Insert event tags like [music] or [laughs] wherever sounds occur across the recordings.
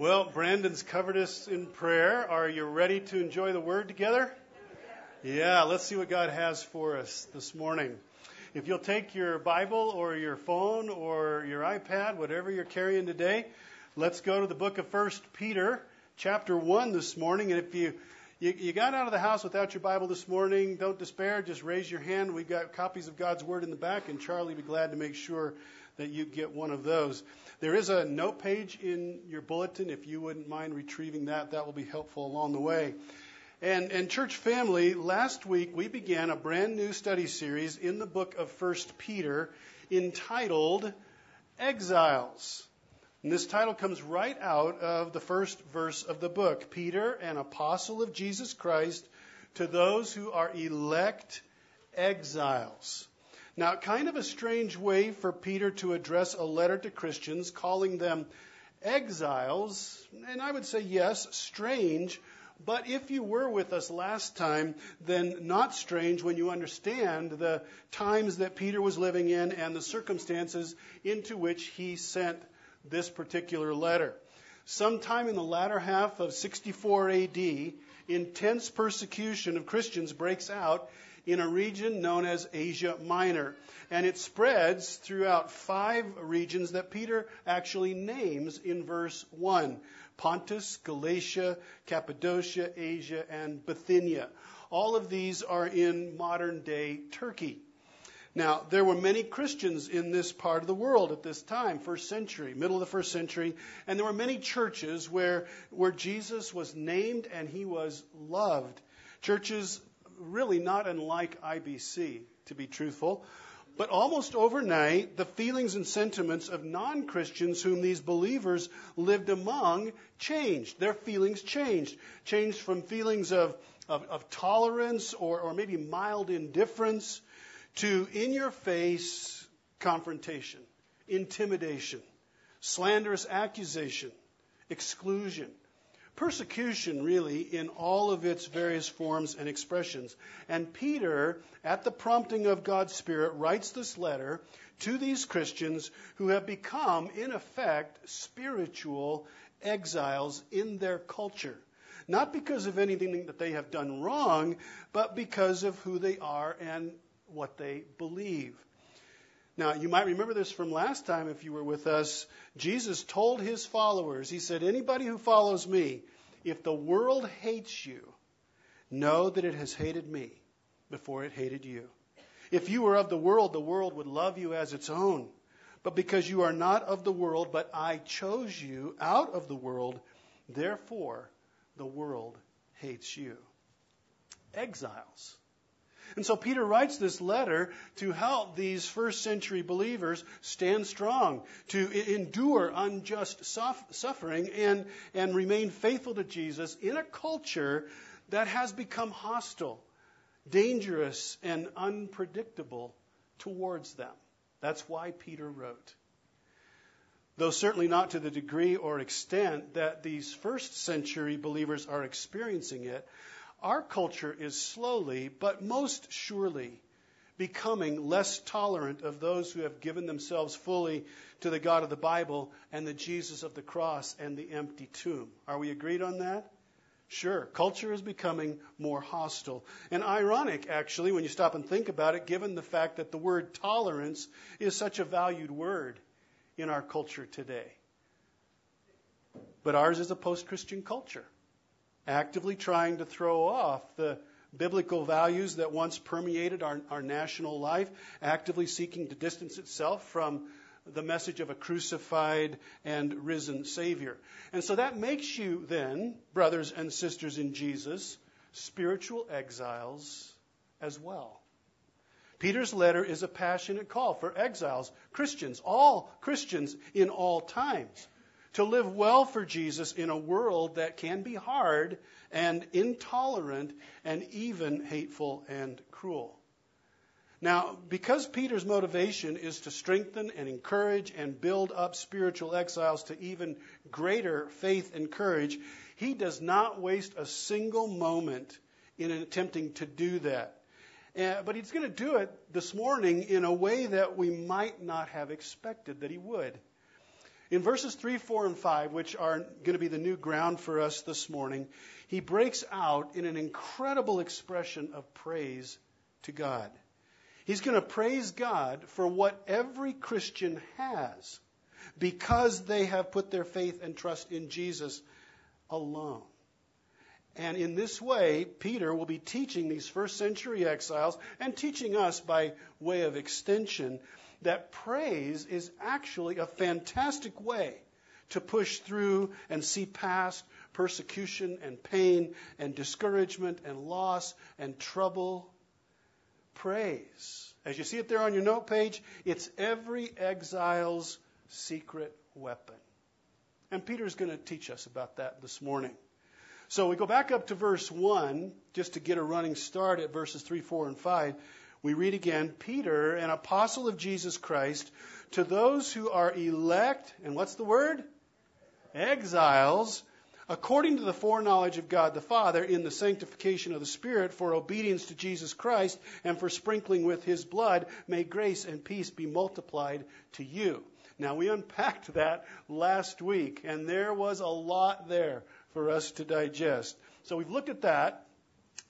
Well, Brandon's covered us in prayer. Are you ready to enjoy the word together? Yeah, let's see what God has for us this morning. If you'll take your Bible or your phone or your iPad, whatever you're carrying today, let's go to the book of First Peter, chapter 1 this morning. And if you, you, you got out of the house without your Bible this morning, don't despair. Just raise your hand. We've got copies of God's Word in the back, and Charlie will be glad to make sure that you get one of those. There is a note page in your bulletin. If you wouldn't mind retrieving that, that will be helpful along the way. And, and church family, last week we began a brand new study series in the book of First Peter entitled Exiles. And this title comes right out of the first verse of the book. Peter, an apostle of Jesus Christ, to those who are elect exiles. Now, kind of a strange way for Peter to address a letter to Christians, calling them exiles. And I would say, yes, strange. But if you were with us last time, then not strange when you understand the times that Peter was living in and the circumstances into which he sent this particular letter. Sometime in the latter half of 64 AD, intense persecution of Christians breaks out in a region known as Asia Minor. And it spreads throughout five regions that Peter actually names in verse 1 Pontus, Galatia, Cappadocia, Asia, and Bithynia. All of these are in modern day Turkey. Now, there were many Christians in this part of the world at this time, first century, middle of the first century, and there were many churches where, where Jesus was named and he was loved. Churches really not unlike IBC, to be truthful. But almost overnight, the feelings and sentiments of non Christians whom these believers lived among changed. Their feelings changed. Changed from feelings of, of, of tolerance or, or maybe mild indifference to in your face confrontation, intimidation, slanderous accusation, exclusion, persecution, really, in all of its various forms and expressions. And Peter, at the prompting of God's Spirit, writes this letter to these Christians who have become, in effect, spiritual exiles in their culture. Not because of anything that they have done wrong, but because of who they are and what they believe. Now, you might remember this from last time if you were with us. Jesus told his followers, He said, Anybody who follows me, if the world hates you, know that it has hated me before it hated you. If you were of the world, the world would love you as its own. But because you are not of the world, but I chose you out of the world, therefore the world hates you. Exiles. And so Peter writes this letter to help these first century believers stand strong, to endure unjust suffering, and, and remain faithful to Jesus in a culture that has become hostile, dangerous, and unpredictable towards them. That's why Peter wrote. Though certainly not to the degree or extent that these first century believers are experiencing it, our culture is slowly, but most surely, becoming less tolerant of those who have given themselves fully to the God of the Bible and the Jesus of the cross and the empty tomb. Are we agreed on that? Sure, culture is becoming more hostile. And ironic, actually, when you stop and think about it, given the fact that the word tolerance is such a valued word in our culture today. But ours is a post Christian culture actively trying to throw off the biblical values that once permeated our, our national life, actively seeking to distance itself from the message of a crucified and risen Savior. And so that makes you then, brothers and sisters in Jesus, spiritual exiles as well. Peter's letter is a passionate call for exiles, Christians, all Christians in all times, to live well for Jesus in a world that can be hard and intolerant and even hateful and cruel. Now, because Peter's motivation is to strengthen and encourage and build up spiritual exiles to even greater faith and courage, he does not waste a single moment in attempting to do that. Uh, but he's going to do it this morning in a way that we might not have expected that he would. In verses 3, 4, and 5, which are going to be the new ground for us this morning, he breaks out in an incredible expression of praise to God. He's going to praise God for what every Christian has because they have put their faith and trust in Jesus alone. And in this way, Peter will be teaching these first century exiles and teaching us by way of extension that praise is actually a fantastic way to push through and see past persecution and pain and discouragement and loss and trouble. Praise. As you see it there on your note page, it's every exile's secret weapon. And Peter's going to teach us about that this morning. So we go back up to verse 1 just to get a running start at verses 3, 4, and 5 we read again Peter, an apostle of Jesus Christ, to those who are elect, and what's the word? Exiles, according to the foreknowledge of God the Father, in the sanctification of the Spirit, for obedience to Jesus Christ, and for sprinkling with his blood, may grace and peace be multiplied to you. Now, we unpacked that last week, and there was a lot there for us to digest. So we've looked at that.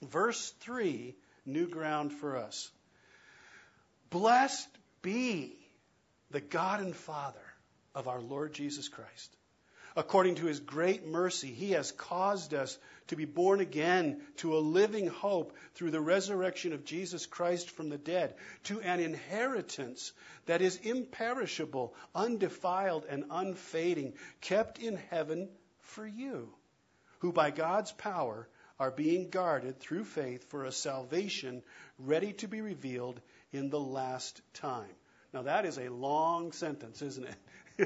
Verse 3, new ground for us. Blessed be the God and Father of our Lord Jesus Christ. According to his great mercy, he has caused us to be born again to a living hope through the resurrection of Jesus Christ from the dead, to an inheritance that is imperishable, undefiled, and unfading, kept in heaven for you, who by God's power are being guarded through faith for a salvation ready to be revealed in the last time. Now, that is a long sentence, isn't it?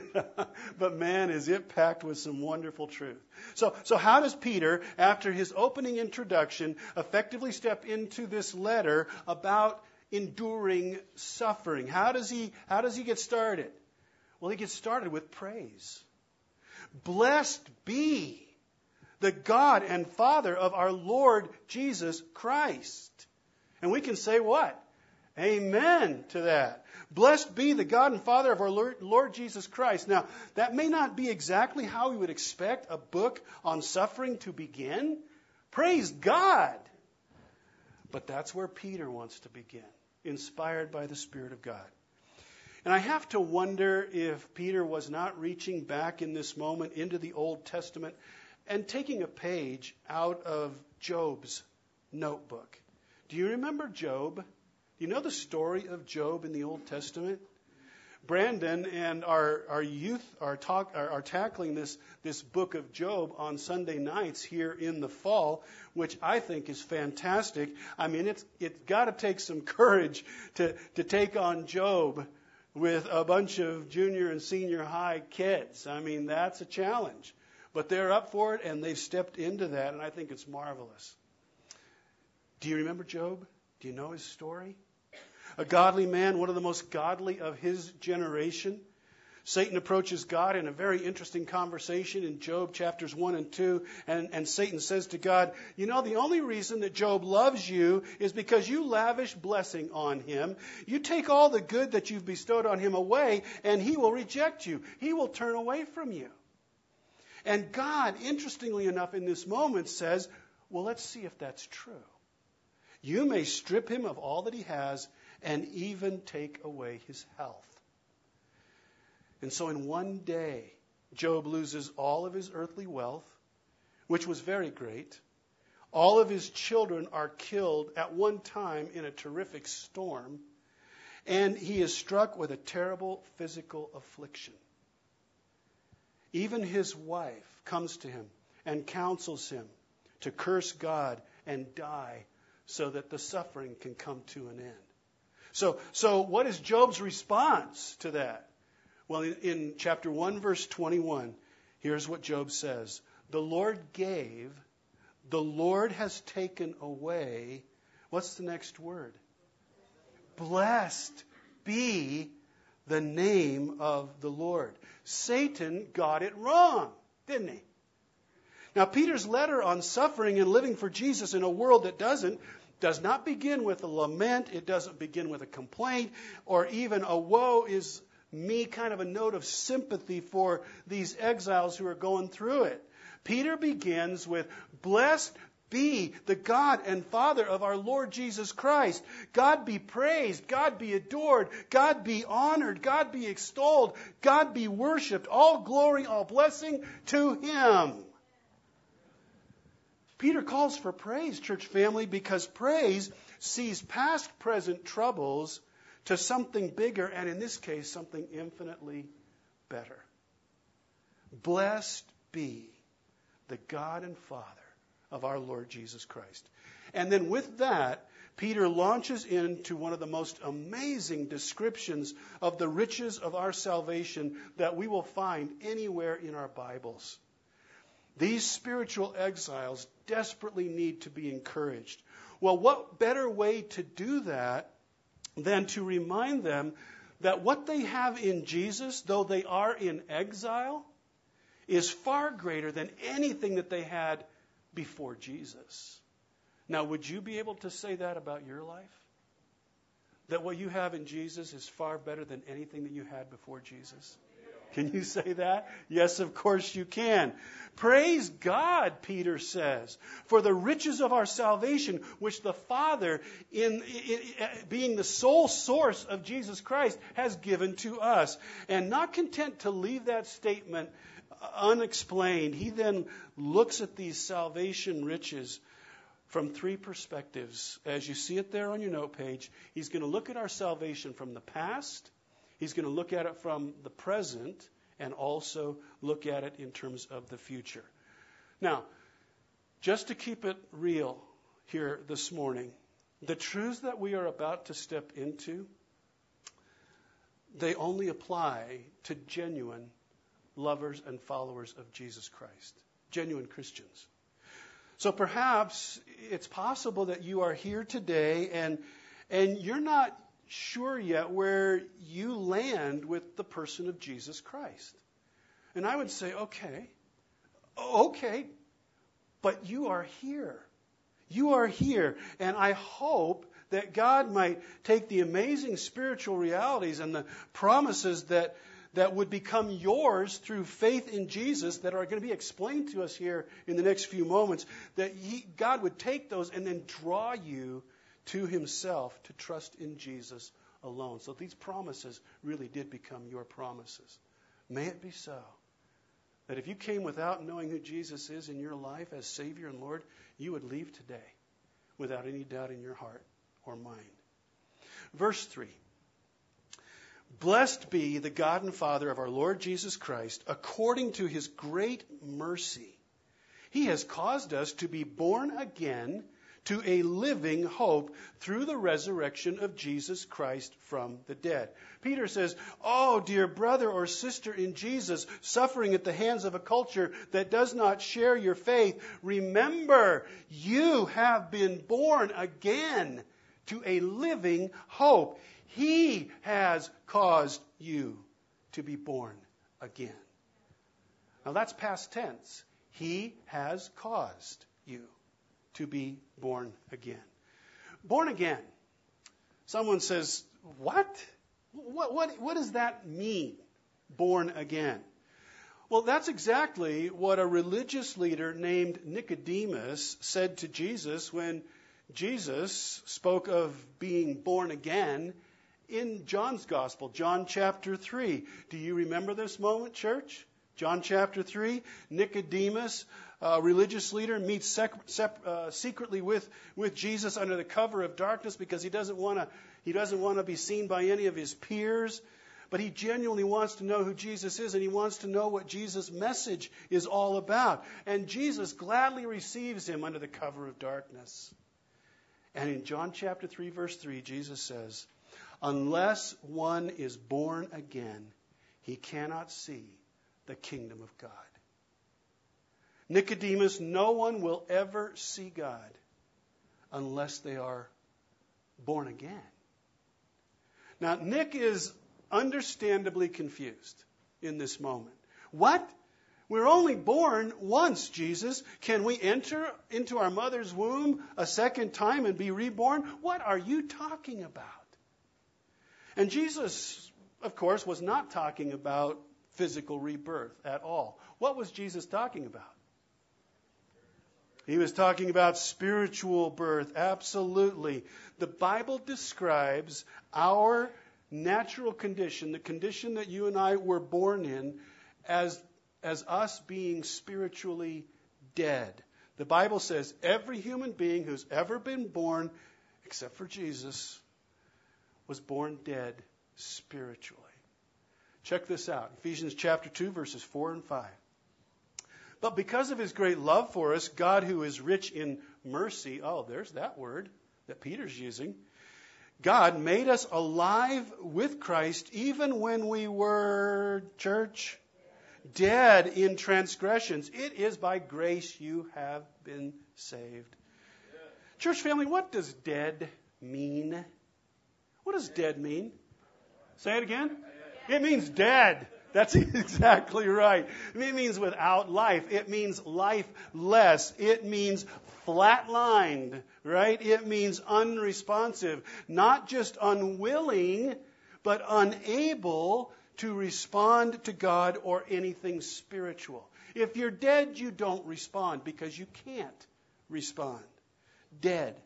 [laughs] but man, is it packed with some wonderful truth. So, so how does Peter, after his opening introduction, effectively step into this letter about enduring suffering? How does he, how does he get started? Well, he gets started with praise. Blessed be the God and Father of our Lord Jesus Christ. And we can say what? Amen to that. Blessed be the God and Father of our Lord Jesus Christ. Now, that may not be exactly how we would expect a book on suffering to begin. Praise God. But that's where Peter wants to begin, inspired by the Spirit of God. And I have to wonder if Peter was not reaching back in this moment into the Old Testament and taking a page out of Job's notebook. Do you remember Job? Do you know the story of Job in the Old Testament? Brandon and our, our youth are, talk, are, are, tackling this, this book of Job on Sunday nights here in the fall, which I think is fantastic. I mean, it's, it's got to take some courage to, to take on Job with a bunch of junior and senior high kids. I mean, that's a challenge. But they're up for it and they've stepped into that, and I think it's marvelous. Do you remember Job? Do you know his story? A godly man, one of the most godly of his generation. Satan approaches God in a very interesting conversation in Job chapters 1 and 2. And, and, Satan says to God, You know, the only reason that Job loves you is because you lavish blessing on him. You take all the good that you've bestowed on him away, and he will reject you. He will turn away from you. And God, interestingly enough, in this moment says, Well, let's see if that's true. You may strip him of all that he has and even take away his health. And so, in one day, Job loses all of his earthly wealth, which was very great. All of his children are killed at one time in a terrific storm, and he is struck with a terrible physical affliction. Even his wife comes to him and counsels him to curse God and die so that the suffering can come to an end. So, so what is Job's response to that? Well, in, in chapter 1, verse 21, here's what Job says The Lord gave, the Lord has taken away. What's the next word? Blessed be the name of the Lord. Satan got it wrong, didn't he? Now, Peter's letter on suffering and living for Jesus in a world that doesn't does not begin with a lament. It doesn't begin with a complaint or even a woe is me kind of a note of sympathy for these exiles who are going through it. Peter begins with, Blessed be the God and Father of our Lord Jesus Christ. God be praised. God be adored. God be honored. God be extolled. God be worshiped. All glory, all blessing to Him. Peter calls for praise, church family, because praise sees past present troubles to something bigger, and in this case, something infinitely better. Blessed be the God and Father of our Lord Jesus Christ. And then with that, Peter launches into one of the most amazing descriptions of the riches of our salvation that we will find anywhere in our Bibles. These spiritual exiles desperately need to be encouraged. Well, what better way to do that than to remind them that what they have in Jesus, though they are in exile, is far greater than anything that they had before Jesus. Now, would you be able to say that about your life? That what you have in Jesus is far better than anything that you had before Jesus? Can you say that? Yes, of course you can. Praise God, Peter says, for the riches of our salvation, which the Father, in, in, in, being the sole source of Jesus Christ, has given to us. And not content to leave that statement unexplained, he then looks at these salvation riches from three perspectives. As you see it there on your note page, he's going to look at our salvation from the past, he's going to look at it from the present, and also look at it in terms of the future. Now, just to keep it real here this morning, the truths that we are about to step into, they only apply to genuine lovers and followers of Jesus Christ, genuine Christians. So perhaps it's possible that you are here today and and you're not sure yet where you land with the person of Jesus Christ. And I would say, okay, okay, but you are here. You are here. And I hope that God might take the amazing spiritual realities and the promises that that would become yours through faith in Jesus that are going to be explained to us here in the next few moments, that he, God would take those and then draw you to Himself to trust in Jesus alone. So these promises really did become your promises. May it be so. That if you came without knowing who Jesus is in your life as Savior and Lord, you would leave today without any doubt in your heart or mind. Verse 3 Blessed be the God and Father of our Lord Jesus Christ, according to his great mercy. He has caused us to be born again to a living hope through the resurrection of Jesus Christ from the dead. Peter says, Oh, dear brother or sister in Jesus, suffering at the hands of a culture that does not share your faith, remember you have been born again to a living hope. He has caused you to be born again. Now that's past tense. He has caused you to be born again. Born again. Someone says, What? What, what, what does that mean, born again? Well, that's exactly what a religious leader named Nicodemus said to Jesus when Jesus spoke of being born again in John's Gospel, John chapter 3. Do you remember this moment, church? John chapter 3, Nicodemus, a religious leader, meets sec- sep- uh, secretly with, with Jesus under the cover of darkness because he doesn't want to he doesn't want to be seen by any of his peers. But he genuinely wants to know who Jesus is and he wants to know what Jesus' message is all about. And Jesus gladly receives him under the cover of darkness. And in John chapter 3, verse 3, Jesus says, Unless one is born again, he cannot see the kingdom of God. Nicodemus, no one will ever see God unless they are born again. Now, Nick is understandably confused in this moment. What? We're only born once, Jesus. Can we enter into our mother's womb a second time and be reborn? What are you talking about? And Jesus of course, was not talking about physical rebirth at all. What was Jesus talking about? He was talking about spiritual birth, absolutely. The Bible describes our natural condition, the condition that you and I were born in, as, as us being spiritually dead. The Bible says every human being who's ever been born, except for Jesus, was born dead spiritually. Check this out Ephesians chapter 2, verses 4 and 5. But because of his great love for us, God, who is rich in mercy, oh, there's that word that Peter's using. God made us alive with Christ even when we were, church, dead in transgressions. It is by grace you have been saved. Church family, what does dead mean? What does dead mean? Say it again. It means dead. That's [laughs] exactly right. It means without life. It means lifeless. It means flatlined, right? It means unresponsive. Not just unwilling, but unable to respond to God or anything spiritual. If you're dead, you don't respond because you can't respond. Dead.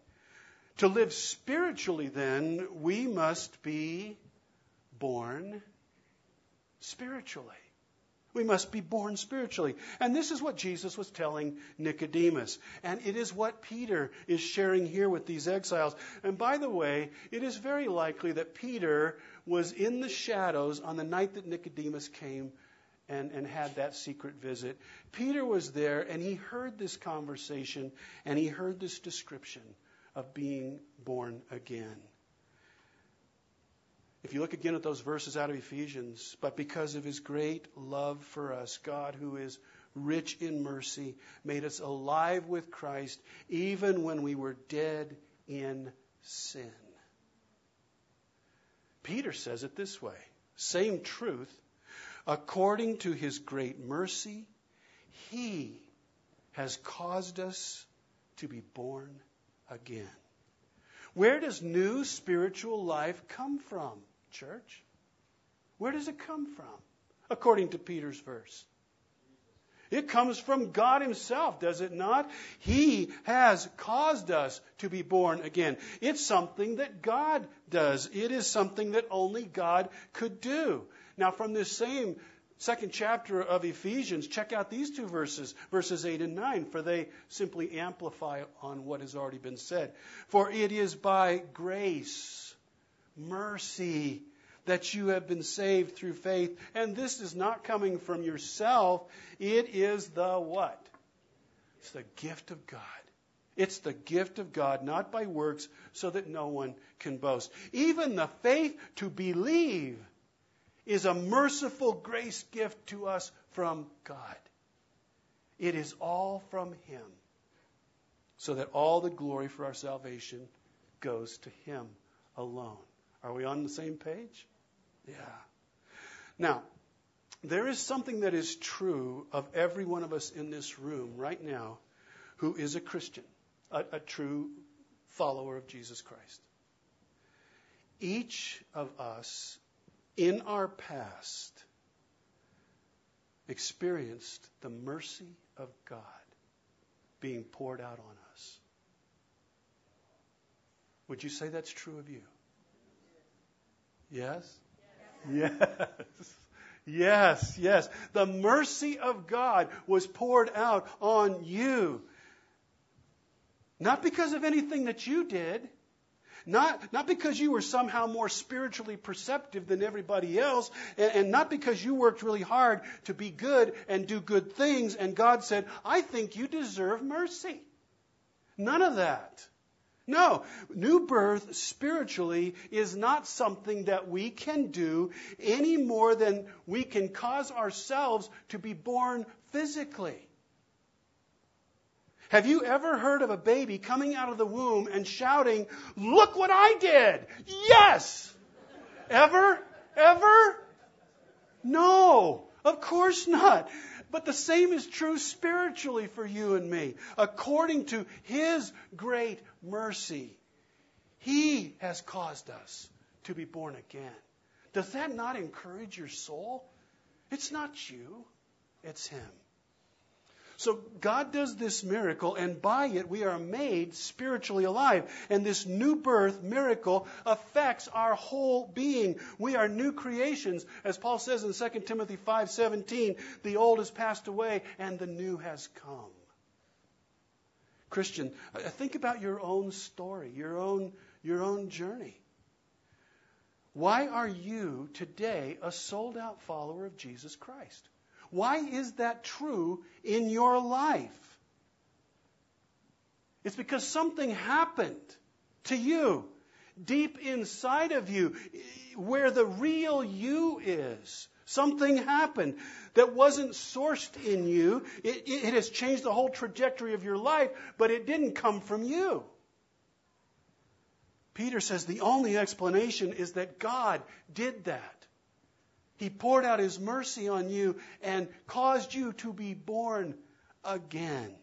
To live spiritually, then, we must be born spiritually. We must be born spiritually. And this is what Jesus was telling Nicodemus. And it is what Peter is sharing here with these exiles. And by the way, it is very likely that Peter was in the shadows on the night that Nicodemus came and, and had that secret visit. Peter was there and he heard this conversation and he heard this description of being born again. If you look again at those verses out of Ephesians, but because of his great love for us, God, who is rich in mercy, made us alive with Christ even when we were dead in sin. Peter says it this way same truth. According to his great mercy, he has caused us to be born again. Where does new spiritual life come from, church? Where does it come from, according to Peter's verse? It comes from God Himself, does it not? He has caused us to be born again. It's something that God does. It is something that only God could do. Now, from this same second chapter of Ephesians, check out these two verses, verses 8 and 9, for they simply amplify on what has already been said. For it is by grace, mercy, that you have been saved through faith. And this is not coming from yourself. It is the what? It's the gift of God. It's the gift of God, not by works, so that no one can boast. Even the faith to believe is a merciful grace gift to us from God. It is all from Him, so that all the glory for our salvation goes to Him alone. Are we on the same page? Yeah. Now, there is something that is true of every one of us in this room right now who is a Christian, a, a true follower of Jesus Christ. Each of us in our past experienced the mercy of God being poured out on us. Would you say that's true of you? Yes? Yes. Yes, yes. The mercy of God was poured out on you. Not because of anything that you did, not, not because you were somehow more spiritually perceptive than everybody else, and, and not because you worked really hard to be good and do good things, and God said, I think you deserve mercy. None of that. No, new birth spiritually is not something that we can do any more than we can cause ourselves to be born physically. Have you ever heard of a baby coming out of the womb and shouting, Look what I did! Yes! Ever? Ever? No, of course not. But the same is true spiritually for you and me. According to His great mercy, He has caused us to be born again. Does that not encourage your soul? It's not you, it's Him. So God does this miracle, and by it we are made spiritually alive. And this new birth miracle affects our whole being. We are new creations. As Paul says in 2 Timothy 5:17, the old has passed away and the new has come. Christian, uh, think about your own story, your own, your own journey. Why are you today a sold out follower of Jesus Christ? Why is that true in your life? It's because something happened to you deep inside of you where the real you is. Something happened that wasn't sourced in you. It, it, has changed the whole trajectory of your life, but it didn't come from you. Peter says the only explanation is that God did that. He poured out His mercy on you and caused you to be born again.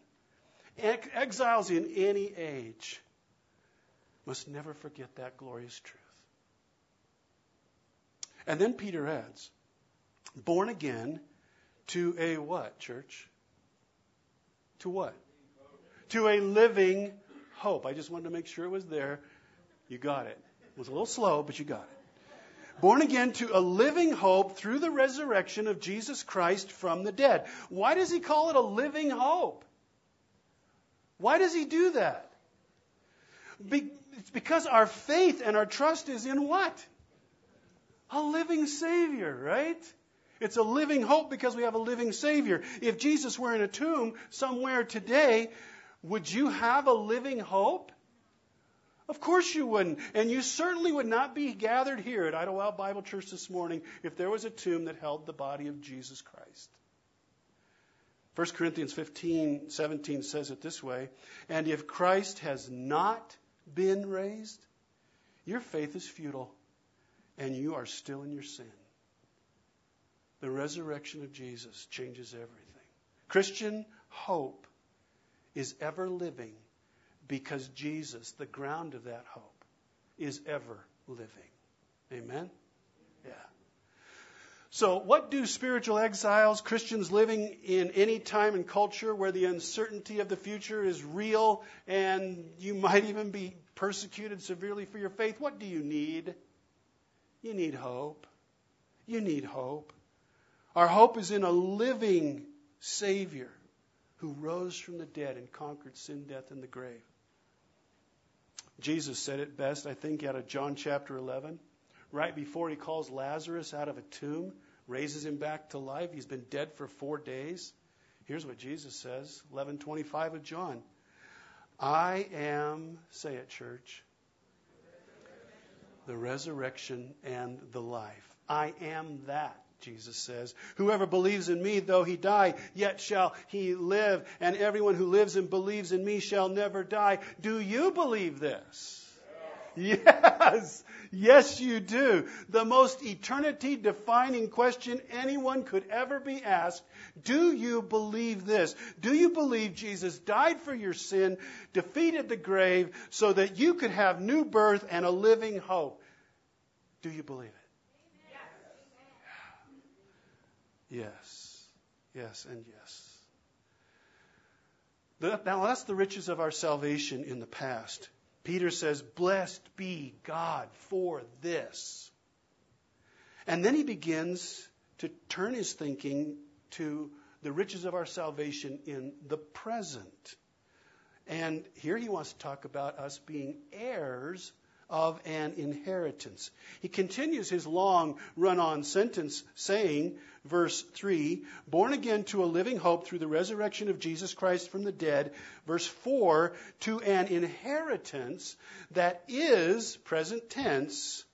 Exiles in any age must never forget that glorious truth. And then Peter adds, born again to a what, church? To what? To a living hope. I just wanted to make sure it was there. You got it. It was a little slow, but you got it born again to a living hope through the resurrection of Jesus Christ from the dead. Why does he call it a living hope? Why does he do that? Be- it's because our faith and our trust is in what? A living Savior, right? It's a living hope because we have a living Savior. If Jesus were in a tomb somewhere today, would you have a living hope? Of course you wouldn't. And you certainly would not be gathered here at Idlewild Bible Church this morning if there was a tomb that held the body of Jesus Christ. 1 Corinthians 15, 17 says it this way And if Christ has not been raised, your faith is futile and you are still in your sin. The resurrection of Jesus changes everything. Christian hope is ever living because Jesus, the ground of that hope, is ever living. Amen? Yeah. So, what do spiritual exiles, Christians living in any time and culture where the uncertainty of the future is real and you might even be persecuted severely for your faith, what do you need? You need hope. You need hope. Our hope is in a living Savior who rose from the dead and conquered sin, death, and the grave. Jesus said it best, I think, out of John chapter 11. Right before he calls Lazarus out of a tomb, raises him back to life. He's been dead for four days. Here's what Jesus says 1125 of John. I am, say it, church, the resurrection and the life. I am that. Jesus says. Whoever believes in me, though he die, yet shall he live. And everyone who lives and believes in me shall never die. Do you believe this? Yes. Yes, you do. The most eternity defining question anyone could ever be asked. Do you believe this? Do you believe Jesus died for your sin, defeated the grave, so that you could have new birth and a living hope? Do you believe it? Yes. Yes, and yes. Now, that's the riches of our salvation in the past. Peter says, Blessed be God for this. And then he begins to turn his thinking to the riches of our salvation in the present. And here he wants to talk about us being heirs of an inheritance. He continues his long run on sentence saying, verse 3, born again to a living hope through the resurrection of Jesus Christ from the dead. Verse 4, to an inheritance that is, present tense,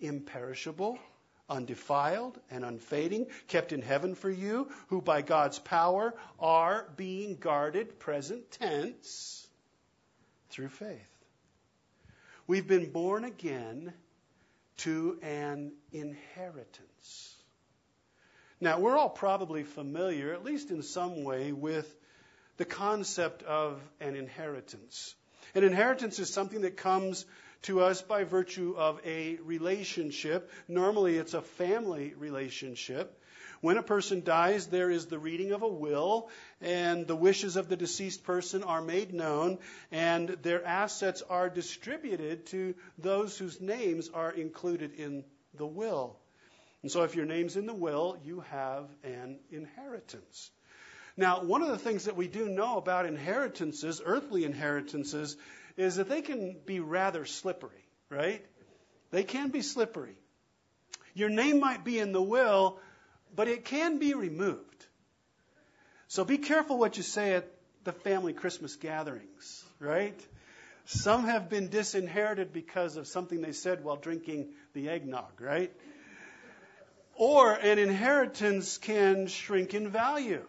imperishable, undefiled, and unfading, kept in heaven for you, who by God's power are being guarded, present tense, through faith. We've been born again to an inheritance. Now, we're all probably familiar, at least in some way, with the concept of an inheritance. An inheritance is something that comes to us by virtue of a relationship. Normally, it's a family relationship. When a person dies, there is the reading of a will, and the wishes of the deceased person are made known, and their assets are distributed to those whose names are included in the will. And so, if your name's in the will, you have an inheritance. Now, one of the things that we do know about inheritances, earthly inheritances, is that they can be rather slippery, right? They can be slippery. Your name might be in the will, but it can be removed. So be careful what you say at the family Christmas gatherings, right? Some have been disinherited because of something they said while drinking the eggnog, right? Or an inheritance can shrink in value.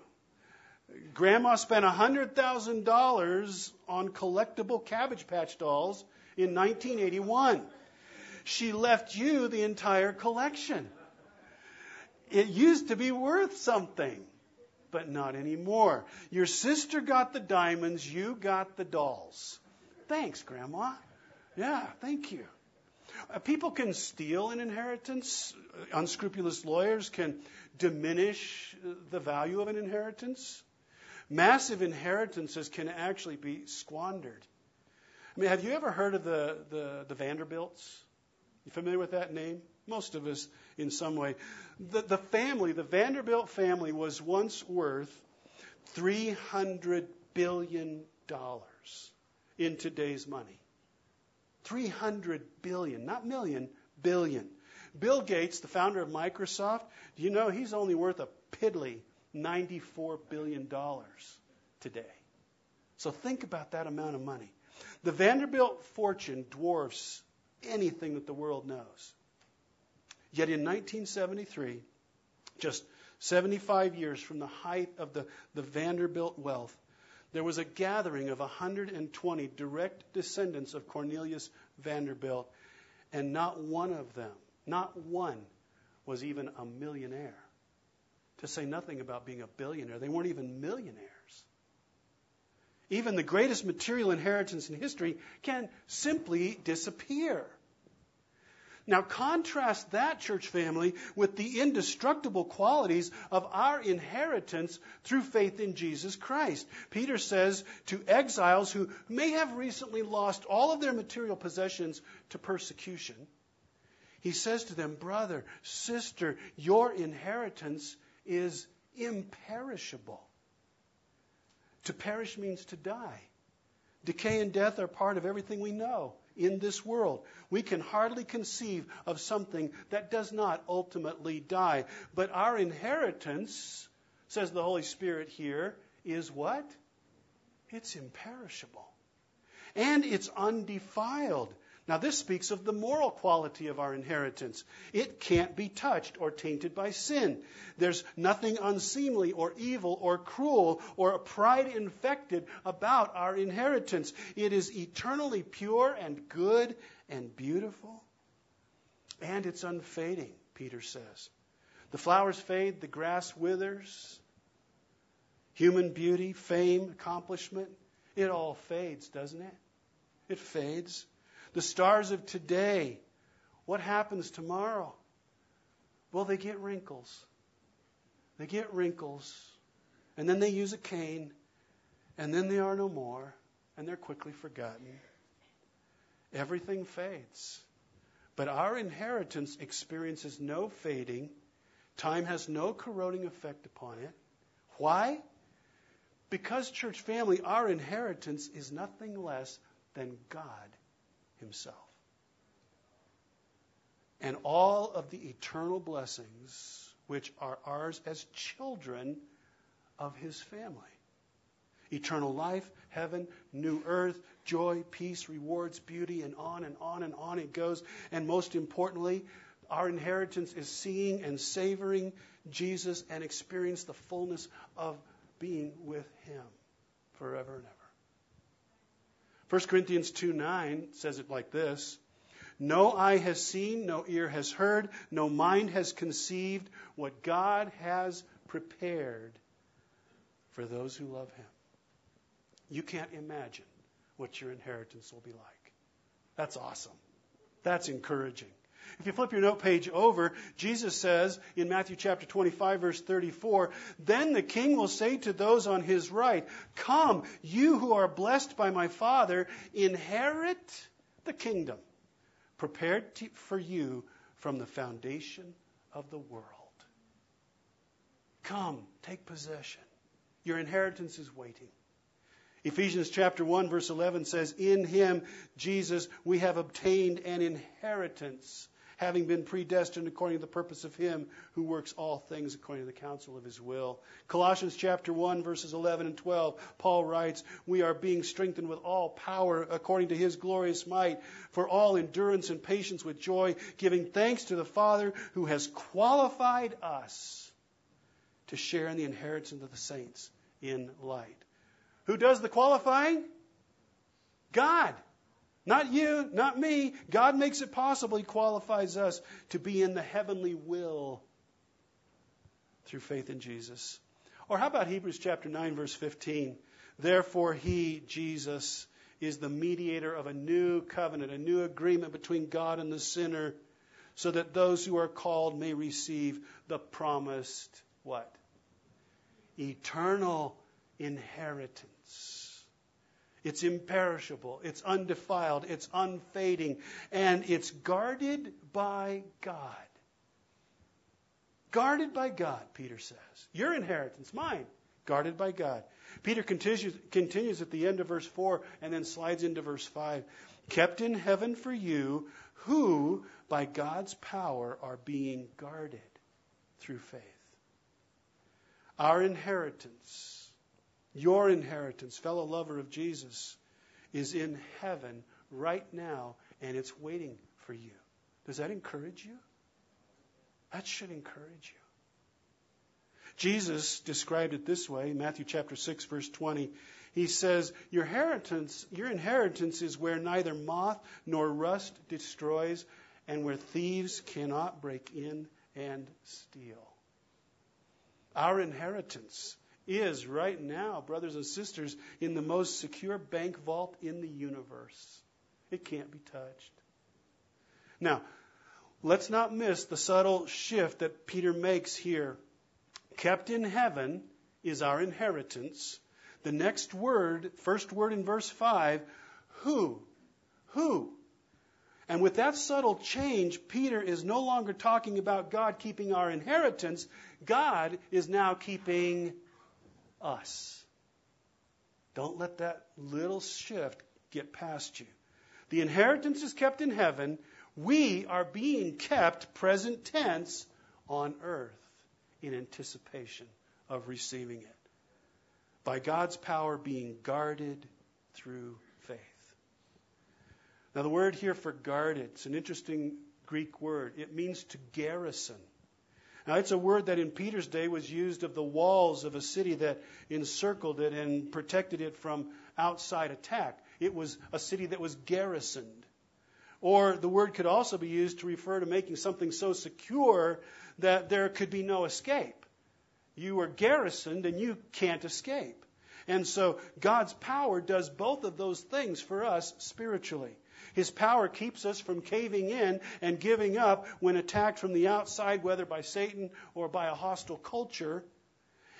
Grandma spent $100,000 on collectible Cabbage Patch dolls in 1981. She left you the entire collection. It used to be worth something, but not anymore. Your sister got the diamonds, you got the dolls. Thanks, Grandma. Yeah, thank you. Uh, people can steal an inheritance. Unscrupulous lawyers can diminish the value of an inheritance. Massive inheritances can actually be squandered. I mean, have you ever heard of the, the, the Vanderbilts? You familiar with that name? Most of us in some way. The, the family, the Vanderbilt family, was once worth $300 billion in today's money. 300 billion, not million, billion. Bill Gates, the founder of Microsoft, do you know he's only worth a piddly $94 billion today? So think about that amount of money. The Vanderbilt fortune dwarfs anything that the world knows. Yet in 1973, just 75 years from the height of the, the Vanderbilt wealth, there was a gathering of 120 direct descendants of Cornelius Vanderbilt, and not one of them, not one, was even a millionaire. To say nothing about being a billionaire. They weren't even millionaires. Even the greatest material inheritance in history can simply disappear. Now, contrast that church family with the indestructible qualities of our inheritance through faith in Jesus Christ. Peter says to exiles who may have recently lost all of their material possessions to persecution, he says to them, Brother, sister, your inheritance is imperishable. To perish means to die. Decay and death are part of everything we know in this world. We can hardly conceive of something that does not ultimately die. But our inheritance, says the Holy Spirit here, is what? It's imperishable. And it's undefiled. Now, this speaks of the moral quality of our inheritance. It can't be touched or tainted by sin. There's nothing unseemly or evil or cruel or pride infected about our inheritance. It is eternally pure and good and beautiful. And it's unfading, Peter says. The flowers fade, the grass withers. Human beauty, fame, accomplishment, it all fades, doesn't it? It fades. The stars of today, what happens tomorrow? Well, they get wrinkles. They get wrinkles, and then they use a cane, and then they are no more, and they're quickly forgotten. Everything fades. But our inheritance experiences no fading. Time has no corroding effect upon it. Why? Because, church family, our inheritance is nothing less than God himself. And all of the eternal blessings which are ours as children of his family. Eternal life, heaven, new earth, joy, peace, rewards, beauty, and on and on and on it goes. And most importantly, our inheritance is seeing and savoring Jesus and experience the fullness of being with him forever and ever. 1 Corinthians 2 9 says it like this No eye has seen, no ear has heard, no mind has conceived what God has prepared for those who love Him. You can't imagine what your inheritance will be like. That's awesome. That's encouraging. If you flip your note page over, Jesus says in Matthew chapter 25 verse 34, then the king will say to those on his right, come, you who are blessed by my father, inherit the kingdom prepared to, for you from the foundation of the world. Come, take possession. Your inheritance is waiting. Ephesians chapter 1 verse 11 says, In him, Jesus, we have obtained an inheritance, having been predestined according to the purpose of him who works all things according to the counsel of his will. Colossians chapter 1 verses 11 and 12, Paul writes, We are being strengthened with all power according to his glorious might, for all endurance and patience with joy, giving thanks to the Father who has qualified us to share in the inheritance of the saints in light. Who does the qualifying? God. Not you, not me. God makes it possible. He qualifies us to be in the heavenly will through faith in Jesus. Or how about Hebrews chapter 9 verse 15? Therefore he, Jesus, is the mediator of a new covenant, a new agreement between God and the sinner, so that those who are called may receive the promised what? Eternal inheritance. It's imperishable, it's undefiled, it's unfading, and it's guarded by God. Guarded by God, Peter says. Your inheritance, mine, guarded by God. Peter continues, continues at the end of verse 4 and then slides into verse 5. Kept in heaven for you, who by God's power are being guarded through faith. Our inheritance your inheritance, fellow lover of Jesus, is in heaven right now, and it's waiting for you. Does that encourage you? That should encourage you. Jesus described it this way, Matthew chapter 6 verse 20. He says, "Your inheritance, your inheritance is where neither moth nor rust destroys and where thieves cannot break in and steal." Our inheritance is right now, brothers and sisters, in the most secure bank vault in the universe. It can't be touched. Now, let's not miss the subtle shift that Peter makes here. Kept in heaven is our inheritance. The next word, first word in verse 5, who? Who? And with that subtle change, Peter is no longer talking about God keeping our inheritance. God is now keeping us. Don't let that little shift get past you. The inheritance is kept in heaven. We are being kept, present tense, on earth in anticipation of receiving it. By God's power being guarded through faith. Now, the word here for guarded, it's an interesting Greek word. It means to garrison. Now, it's a word that in Peter's day was used of the walls of a city that encircled it and protected it from outside attack. It was a city that was garrisoned. Or the word could also be used to refer to making something so secure that there could be no escape. You are garrisoned and you can't escape. And so God's power does both of those things for us spiritually. His power keeps us from caving in and giving up when attacked from the outside, whether by Satan or by a hostile culture.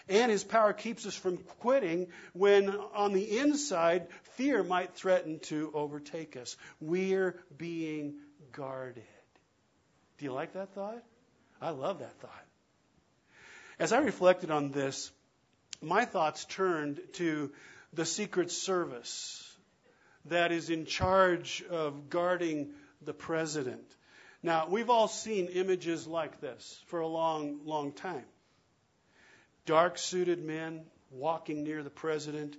And his power keeps us from quitting when on the inside fear might threaten to overtake us. We're being guarded. Do you like that thought? I love that thought. As I reflected on this, my thoughts turned to the Secret Service that is in charge of guarding the president. Now, we've all seen images like this for a long, long time. Dark suited men walking near the president,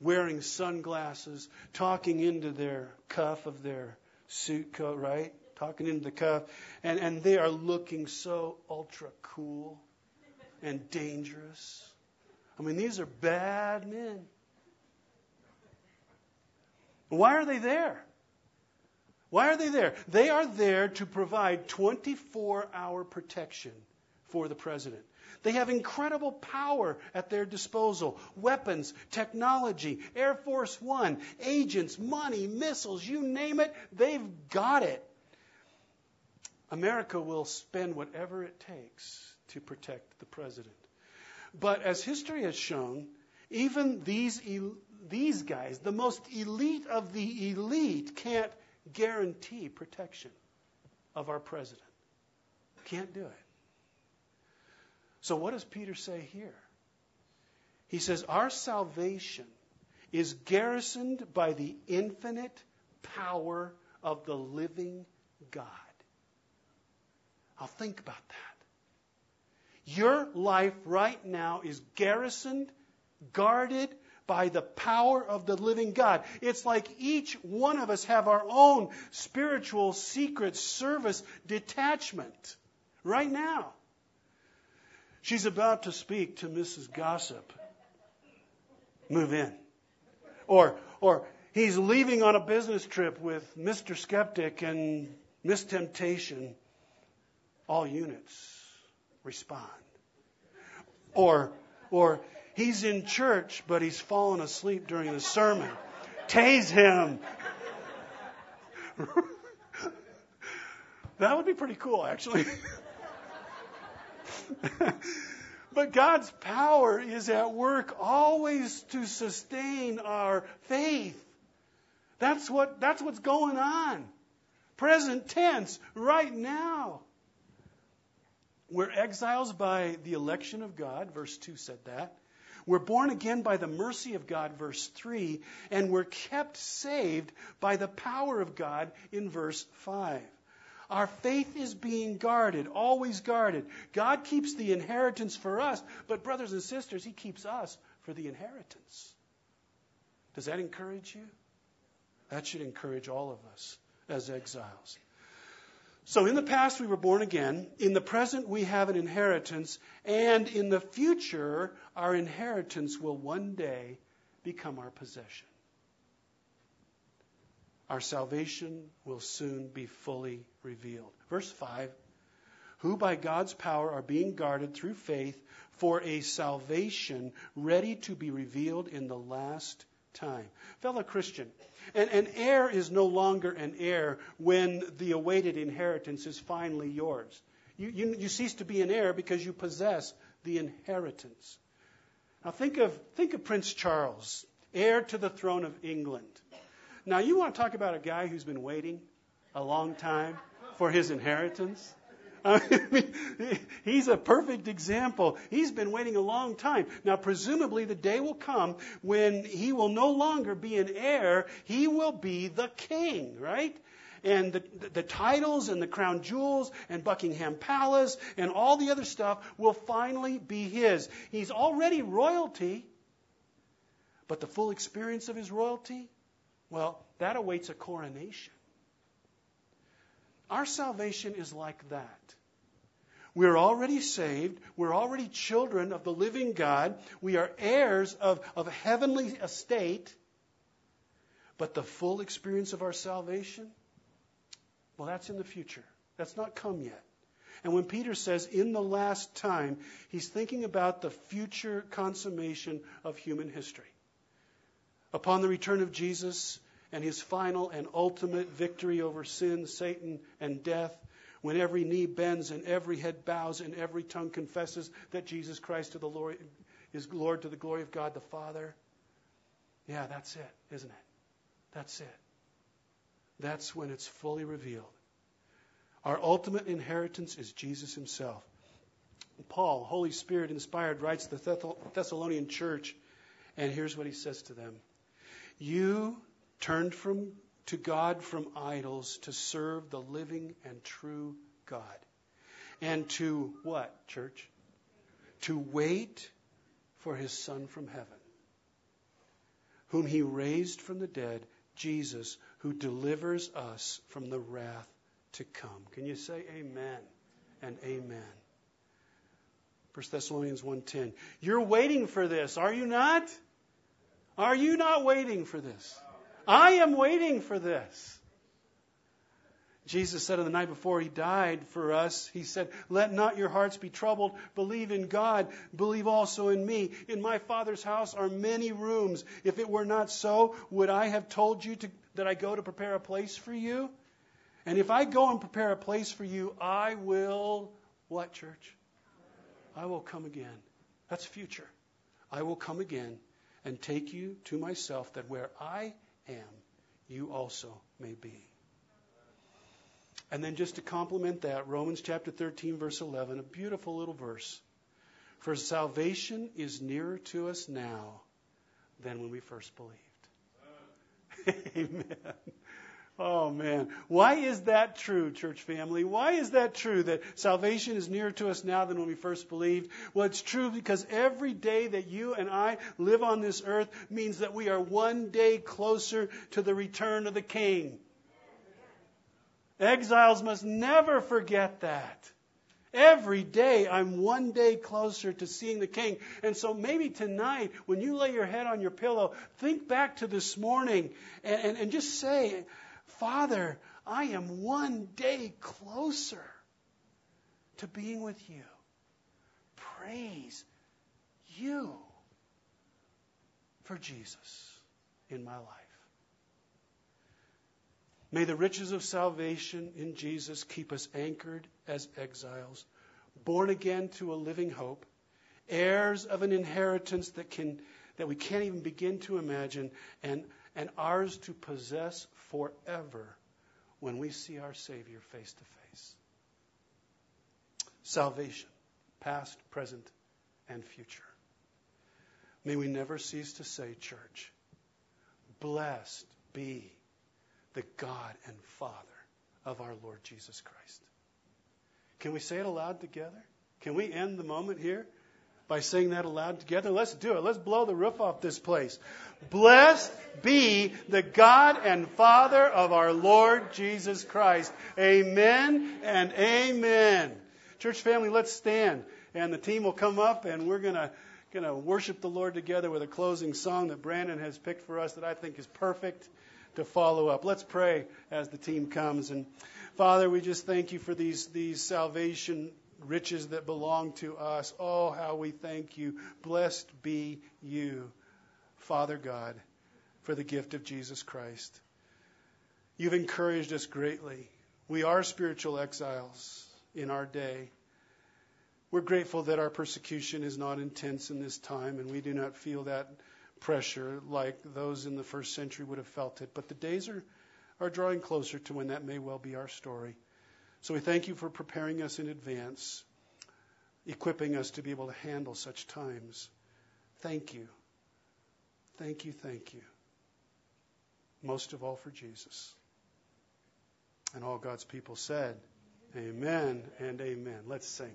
wearing sunglasses, talking into their cuff of their suit coat, right? Talking into the cuff. And, and they are looking so ultra cool and dangerous. I mean, these are bad men. Why are they there? Why are they there? They are there to provide 24 hour protection for the president. They have incredible power at their disposal weapons, technology, Air Force One, agents, money, missiles, you name it, they've got it. America will spend whatever it takes to protect the president. But as history has shown, even these, these guys, the most elite of the elite, can't guarantee protection of our president. Can't do it. So, what does Peter say here? He says, Our salvation is garrisoned by the infinite power of the living God. I'll think about that. Your life right now is garrisoned, guarded by the power of the living God. It's like each one of us have our own spiritual secret service detachment right now. She's about to speak to Mrs. Gossip. Move in. Or, or he's leaving on a business trip with Mr. Skeptic and Miss Temptation. All units respond. Or, or He's in church, but he's fallen asleep during the sermon. Tase him. [laughs] that would be pretty cool, actually. [laughs] but God's power is at work always to sustain our faith. That's what that's what's going on. Present tense, right now. We're exiles by the election of God, verse 2 said that. We're born again by the mercy of God, verse 3, and we're kept saved by the power of God in verse 5. Our faith is being guarded, always guarded. God keeps the inheritance for us, but, brothers and sisters, He keeps us for the inheritance. Does that encourage you? That should encourage all of us as exiles. So in the past we were born again. In the present we have an inheritance. And in the future, our inheritance will one day become our possession. Our salvation will soon be fully revealed. Verse 5 Who by God's power are being guarded through faith for a salvation ready to be revealed in the last time. Fellow Christian, and an heir is no longer an heir when the awaited inheritance is finally yours. You, you, you cease to be an heir because you possess the inheritance. Now think of, think of Prince Charles, heir to the throne of England. Now you want to talk about a guy who's been waiting a long time for his inheritance? [laughs] Mean, he's a perfect example. He's been waiting a long time. Now, presumably, the day will come when he will no longer be an heir, he will be the king, right? And the, the titles and the crown jewels and Buckingham Palace and all the other stuff will finally be his. He's already royalty, but the full experience of his royalty, well, that awaits a coronation. Our salvation is like that. We're already saved. We're already children of the living God. We are heirs of, of a heavenly estate. But the full experience of our salvation, well, that's in the future. That's not come yet. And when Peter says in the last time, he's thinking about the future consummation of human history. Upon the return of Jesus, and his final and ultimate victory over sin, Satan, and death, when every knee bends and every head bows and every tongue confesses that Jesus Christ to the Lord, is Lord to the glory of God the Father. Yeah, that's it, isn't it? That's it. That's when it's fully revealed. Our ultimate inheritance is Jesus himself. Paul, Holy Spirit inspired, writes the Thessalonian church, and here's what he says to them You turned from, to God from idols to serve the living and true God. And to what, church? To wait for his Son from heaven, whom he raised from the dead, Jesus, who delivers us from the wrath to come. Can you say amen and amen? 1 Thessalonians 1:10. You're waiting for this, are you not? Are you not waiting for this? I am waiting for this. Jesus said on the night before he died for us, he said, Let not your hearts be troubled. Believe in God. Believe also in me. In my Father's house are many rooms. If it were not so, would I have told you to, that I go to prepare a place for you? And if I go and prepare a place for you, I will, what, church? I will come again. That's future. I will come again and take you to myself, that where I am, you also may be. And then just to complement that, Romans chapter 13, verse 11, a beautiful little verse. For salvation is nearer to us now than when we first believed. [laughs] Amen. Oh man. Why is that true, church family? Why is that true that salvation is nearer to us now than when we first believed? Well, it's true because every day that you and I live on this earth means that we are one day closer to the return of the King. Exiles must never forget that. Every day, I'm one day closer to seeing the King. And so maybe tonight, when you lay your head on your pillow, think back to this morning and, and, and just say, Father, I am one day closer to being with you. Praise you for Jesus in my life. May the riches of salvation in Jesus keep us anchored as exiles, born again to a living hope, heirs of an inheritance that can that we can't even begin to imagine, and, and ours to possess forever when we see our Savior face to face. Salvation, past, present, and future. May we never cease to say, church, blessed be the God and Father of our Lord Jesus Christ. Can we say it aloud together? Can we end the moment here by saying that aloud together? Let's do it. Let's blow the roof off this place. Blessed be the God and Father of our Lord Jesus Christ. Amen and amen. Church family, let's stand. And the team will come up and we're going to going to worship the Lord together with a closing song that Brandon has picked for us that I think is perfect to follow up. Let's pray as the team comes. And Father, we just thank you for these, these salvation riches that belong to us. Oh, how we thank you. Blessed be you, Father God, for the gift of Jesus Christ. You've encouraged us greatly. We are spiritual exiles in our day. We're grateful that our persecution is not intense in this time, and we do not feel that pressure like those in the first century would have felt it. But the days are, are drawing closer to when that may well be our story. So we thank you for preparing us in advance, equipping us to be able to handle such times. Thank you. Thank you, thank you. Most of all for Jesus. And all God's people said, Amen and amen. Let's sing.